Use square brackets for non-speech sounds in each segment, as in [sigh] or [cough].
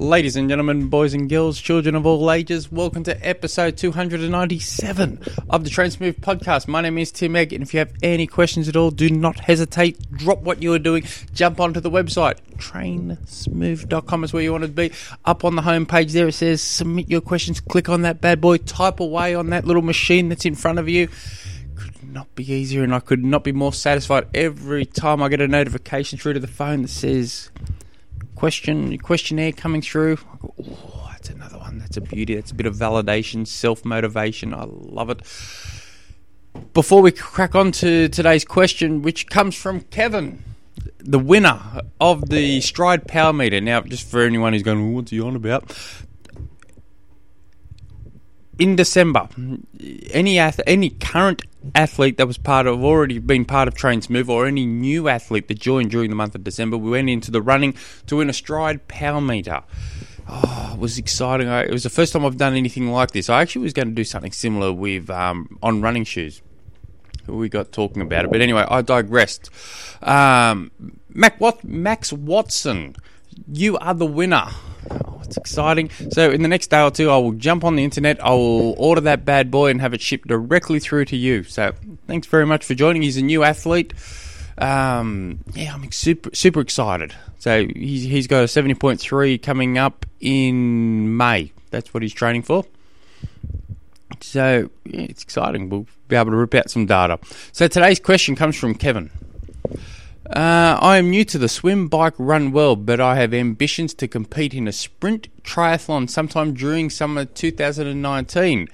Ladies and gentlemen, boys and girls, children of all ages, welcome to episode 297 of the Train Smooth podcast. My name is Tim Egg, and if you have any questions at all, do not hesitate. Drop what you are doing, jump onto the website. Trainsmooth.com is where you want to be. Up on the homepage there, it says submit your questions. Click on that bad boy, type away on that little machine that's in front of you could not be easier, and I could not be more satisfied every time I get a notification through to the phone that says question questionnaire coming through. Oh, that's another one. That's a beauty. That's a bit of validation, self motivation. I love it. Before we crack on to today's question, which comes from Kevin, the winner of the Stryd Power Meter. Now, just for anyone who's going, what's he on about? In December, any ath- any current athlete that was part of already been part of Train Smooth or any new athlete that joined during the month of December, we went into the running to win a Stryd power meter. Oh, it was exciting. it was the first time I've done anything like this. I actually was going to do something similar with um, on running shoes. We got talking about it, but anyway, I digressed. Um, Mac Wat- Max Watson, you are the winner It's exciting. So, in the next day or two, I will jump on the internet. I will order that bad boy and have it shipped directly through to you. So, thanks very much for joining. He's a new athlete. Um, yeah, I'm super super excited. So, he's, he's got a 70.3 coming up in May. That's what he's training for. So, yeah, it's exciting. We'll be able to rip out some data. So, today's question comes from Kevin. Uh, I am new to the swim, bike, run world, but I have ambitions to compete in a sprint triathlon sometime during summer 2019.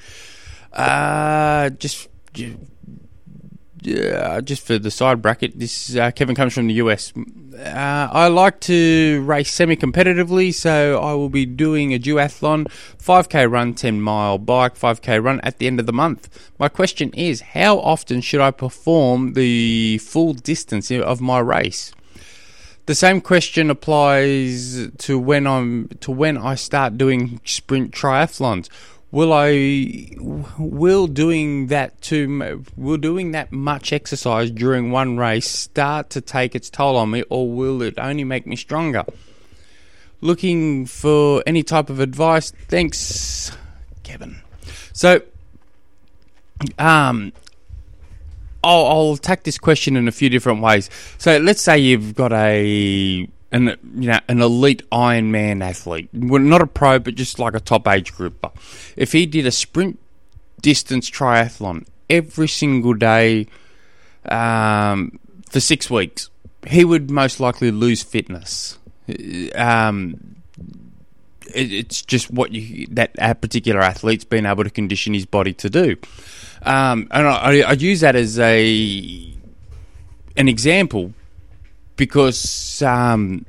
Uh, just, uh, just for the side bracket, this uh, Kevin comes from the US. Uh, I like to race semi-competitively, so I will be doing a duathlon, 5k run, 10 mile bike, 5k run at the end of the month. My question is, how often should I perform the full distance of my race? The same question applies to when I'm to when I start doing sprint triathlons will I will doing that too will doing that much exercise during one race start to take its toll on me or will it only make me stronger? Looking for any type of advice? Thanks Kevin. So um I'll, I'll attack this question in a few different ways. So let's say you've got a an you know an elite Ironman athlete, well, not a pro, but just like a top age grouper. If he did a sprint distance triathlon every single day um, for six weeks, he would most likely lose fitness. Um, it, it's just what you that particular athlete's been able to condition his body to do. Um, and I, I use that as a an example because, um,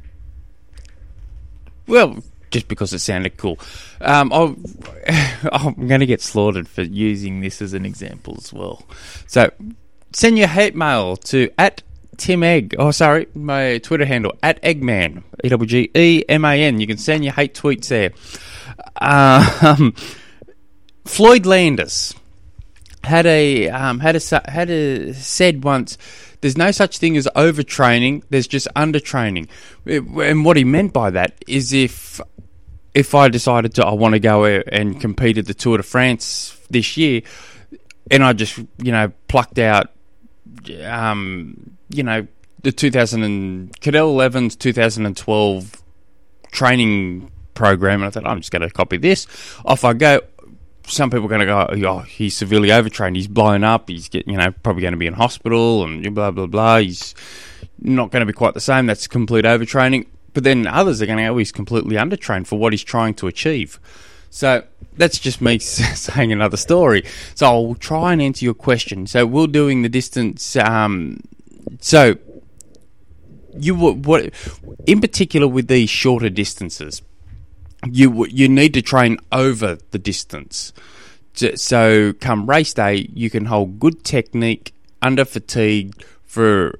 well, just because it sounded cool. Um, [laughs] I'm going to get slaughtered for using this as an example as well. So send your hate mail to at Tim Egg. Oh, sorry, my Twitter handle at Eggman. E W G E M A N. You can send your hate tweets there. Um, [laughs] Floyd Landis had a um, had a had a said once there's no such thing as overtraining. There's just undertraining. And what he meant by that is if if I decided to I want to go and compete at the Tour de France this year, and I just you know plucked out, um, you know the 2000 and Cadel Evans 2012 training program, and I thought I'm just going to copy this. Off I go some people are going to go, oh, he's severely overtrained. He's blown up. He's getting, you know, probably going to be in hospital and blah blah blah. He's not going to be quite the same. That's complete overtraining. But then others are going to go, oh, he's completely undertrained for what he's trying to achieve. So that's just me [laughs] saying another story. So I'll try and answer your question. So we're doing the distance. Um, so you what in particular with these shorter distances you you need to train over the distance. So come race day, you can hold good technique under fatigue for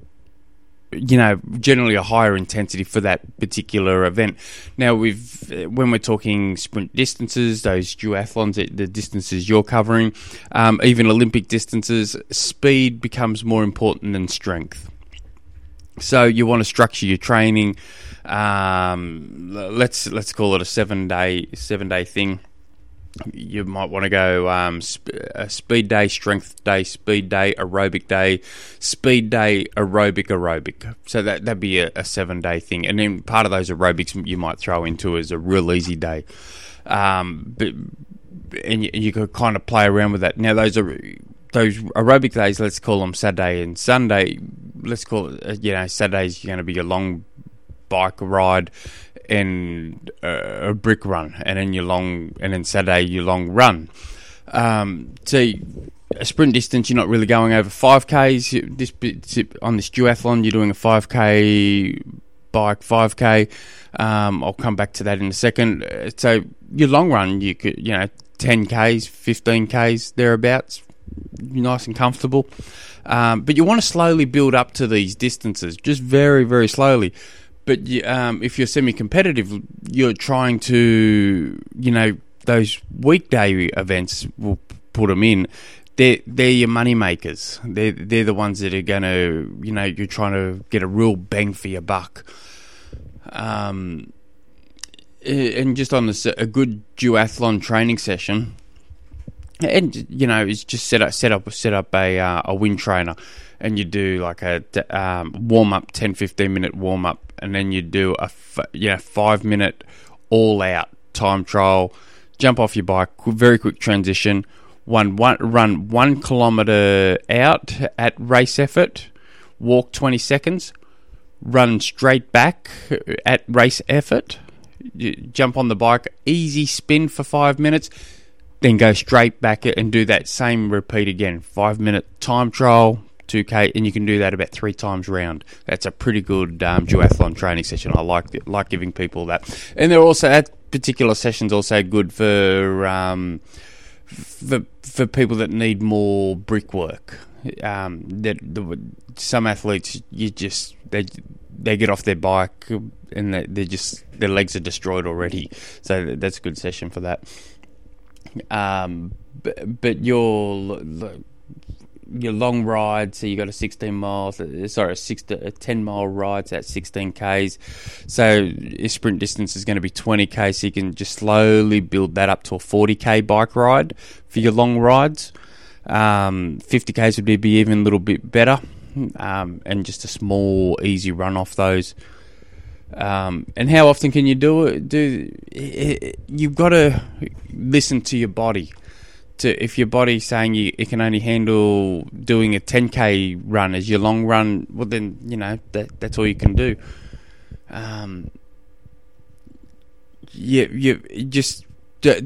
you know generally a higher intensity for that particular event. Now we've when we're talking sprint distances, those duathlons, the distances you're covering, um, even Olympic distances, speed becomes more important than strength. So you want to structure your training Um, let's let's call it a seven day seven day thing. You might want to go um, sp- a speed day, strength day, speed day, aerobic day, speed day, aerobic, aerobic. So that that'd be a, a seven day thing, and then part of those aerobics you might throw into as a real easy day. Um, but and you, you could kind of play around with that. Now those are those aerobic days. Let's call them Saturday and Sunday. Let's call it uh, you know Saturday's going to be a long bike ride and uh, a brick run, and then your long and then Saturday your long run. Um, so a sprint distance, you're not really going over five k's. This on this duathlon, you're doing a five k bike, five k. Um, I'll come back to that in a second. So your long run, you could you know 10Ks, 15Ks, thereabouts, nice and comfortable. Um, but you want to slowly build up to these distances, just very, very slowly. But um, if you're semi competitive, you're trying to, you know, those weekday events, will put them in. They're, they're your money makers. They're, they're the ones that are going to, you know, you're trying to get a real bang for your buck. Um, uh, and just on this, a good duathlon training session, and you know, it's just set up, set up, set up a uh, a wind trainer, and you do like a um, warm up, 10, 15 minute warm up, and then you do a f- you know five minute all out time trial, jump off your bike, very quick transition, one one run one kilometer out at race effort, walk twenty seconds, run straight back at race effort. You jump on the bike, easy spin for five minutes, then go straight back and do that same repeat again. Five minute time trial, 2k, and you can do that about three times round. That's a pretty good um, duathlon training session. I like like giving people that, and they're also that particular session's also good for um, for for people that need more brickwork. Um, that some athletes you just they they get off their bike and they just their legs are destroyed already. So that's a good session for that. Um, but, but your your long ride, so you got a 16 miles, sorry, a, six, a 10 mile ride, so that's 16 k's. So your sprint distance is going to be 20 k, so you can just slowly build that up to a 40 k bike ride for your long rides. Um, 50 k's would be even a little bit better um, and just a small, easy run off those. Um, and how often can you do it? Do you've got to listen to your body. To if your body's saying you it can only handle doing a 10k run as your long run, well then you know that that's all you can do. Um, you you just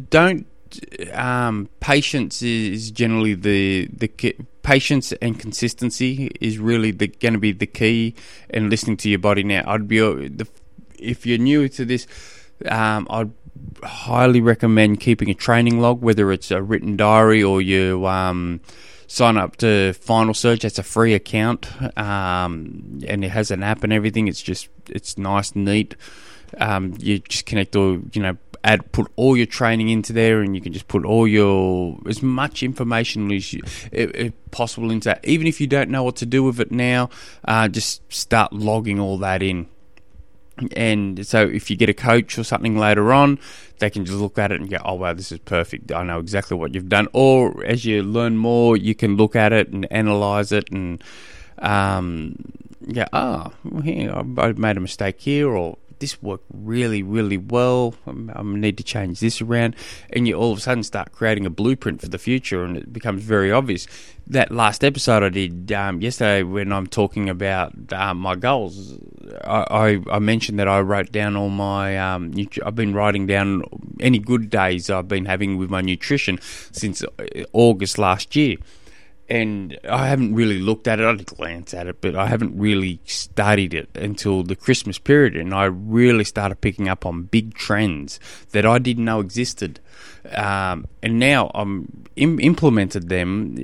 don't um, patience is generally the the patience and consistency is really going to be the key and listening to your body. Now i'd be uh, if you're new to this um, i'd highly recommend keeping a training log whether it's a written diary or you um, sign up to Final Surge. That's a free account. Um, and it has an app and everything. It's just it's nice neat um, you just connect all you know add put all your training into there, and you can just put all your as much information as you, if, possible into that. Even if you don't know what to do with it now, uh, just start logging all that in. And so, if you get a coach or something later on, they can just look at it and go, "Oh wow, this is perfect. I know exactly what you've done." Or as you learn more, you can look at it and analyze it and um, yeah, oh, well, here I made a mistake here, or this worked really, really well. I need to change this around. And you all of a sudden start creating a blueprint for the future, and it becomes very obvious. That last episode I did um, yesterday, when I'm talking about um, my goals, I, I, I, mentioned that I wrote down all my. Um, I've been writing down any good days I've been having with my nutrition since uh, August last year and I haven't really looked at it. I did glance at it, but I haven't really studied it until the Christmas period, and I really started picking up on big trends that I didn't know existed, um, and now I'm Im- implemented them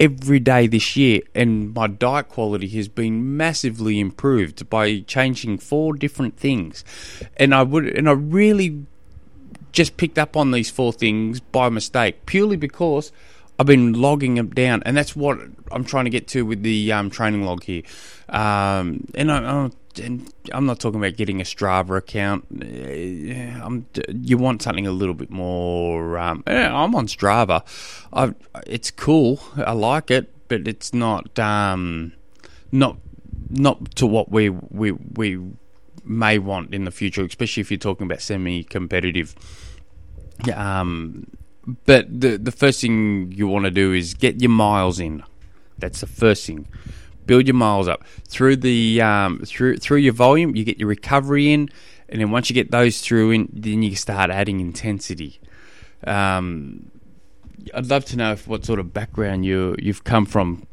every day this year, and my diet quality has been massively improved by changing four different things, and I would, and I really just picked up on these four things by mistake, purely because I've been logging them down, and that's what I'm trying to get to with the um, training log here. Um, and I, I, and I'm not talking about getting a Strava account. Uh, I'm, you want something a little bit more. Um, I'm on Strava. I, it's cool. I like it, but it's not um, not not to what we we we may want in the future, especially if you're talking about semi-competitive. Um, but the the first thing you want to do is get your miles in. That's the first thing. Build your miles up through the um, through through your volume. You get your recovery in, and then once you get those through in, then you start adding intensity. Um, I'd love to know if, what sort of background you you've come from,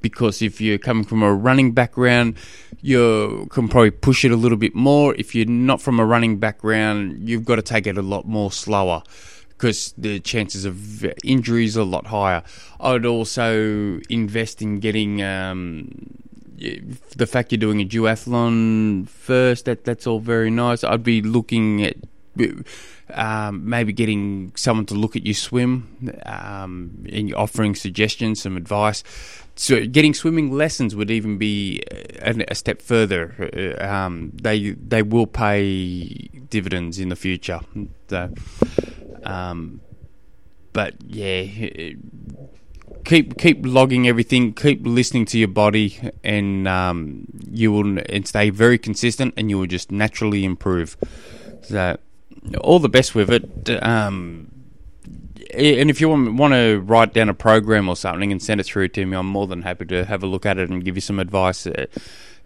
because if you're coming from a running background, you can probably push it a little bit more. If you're not from a running background, you've got to take it a lot more slower because the chances of injuries are a lot higher. I would also invest in getting um, the fact you're doing a duathlon first. That that's all very nice. I'd be looking at. Um, maybe getting someone to look at you swim um, and offering suggestions, some advice. So, getting swimming lessons would even be a, a step further. Uh, um, they they will pay dividends in the future. So, um, but yeah, keep keep logging everything. Keep listening to your body, and um, you will and stay very consistent, and you will just naturally improve. So, all the best with it. Um, and if you want, want to write down a program or something and send it through to me, I'm more than happy to have a look at it and give you some advice.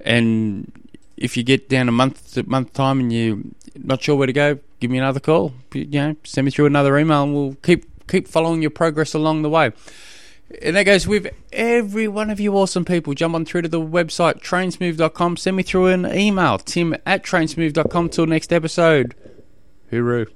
And if you get down a month month time and you're not sure where to go, give me another call. You know, send me through another email, and we'll keep keep following your progress along the way. And that goes with every one of you awesome people. Jump on through to the website, trainsmooth.com. Send me through an email, tim at trainsmooth.com. Till next episode. Hooroo.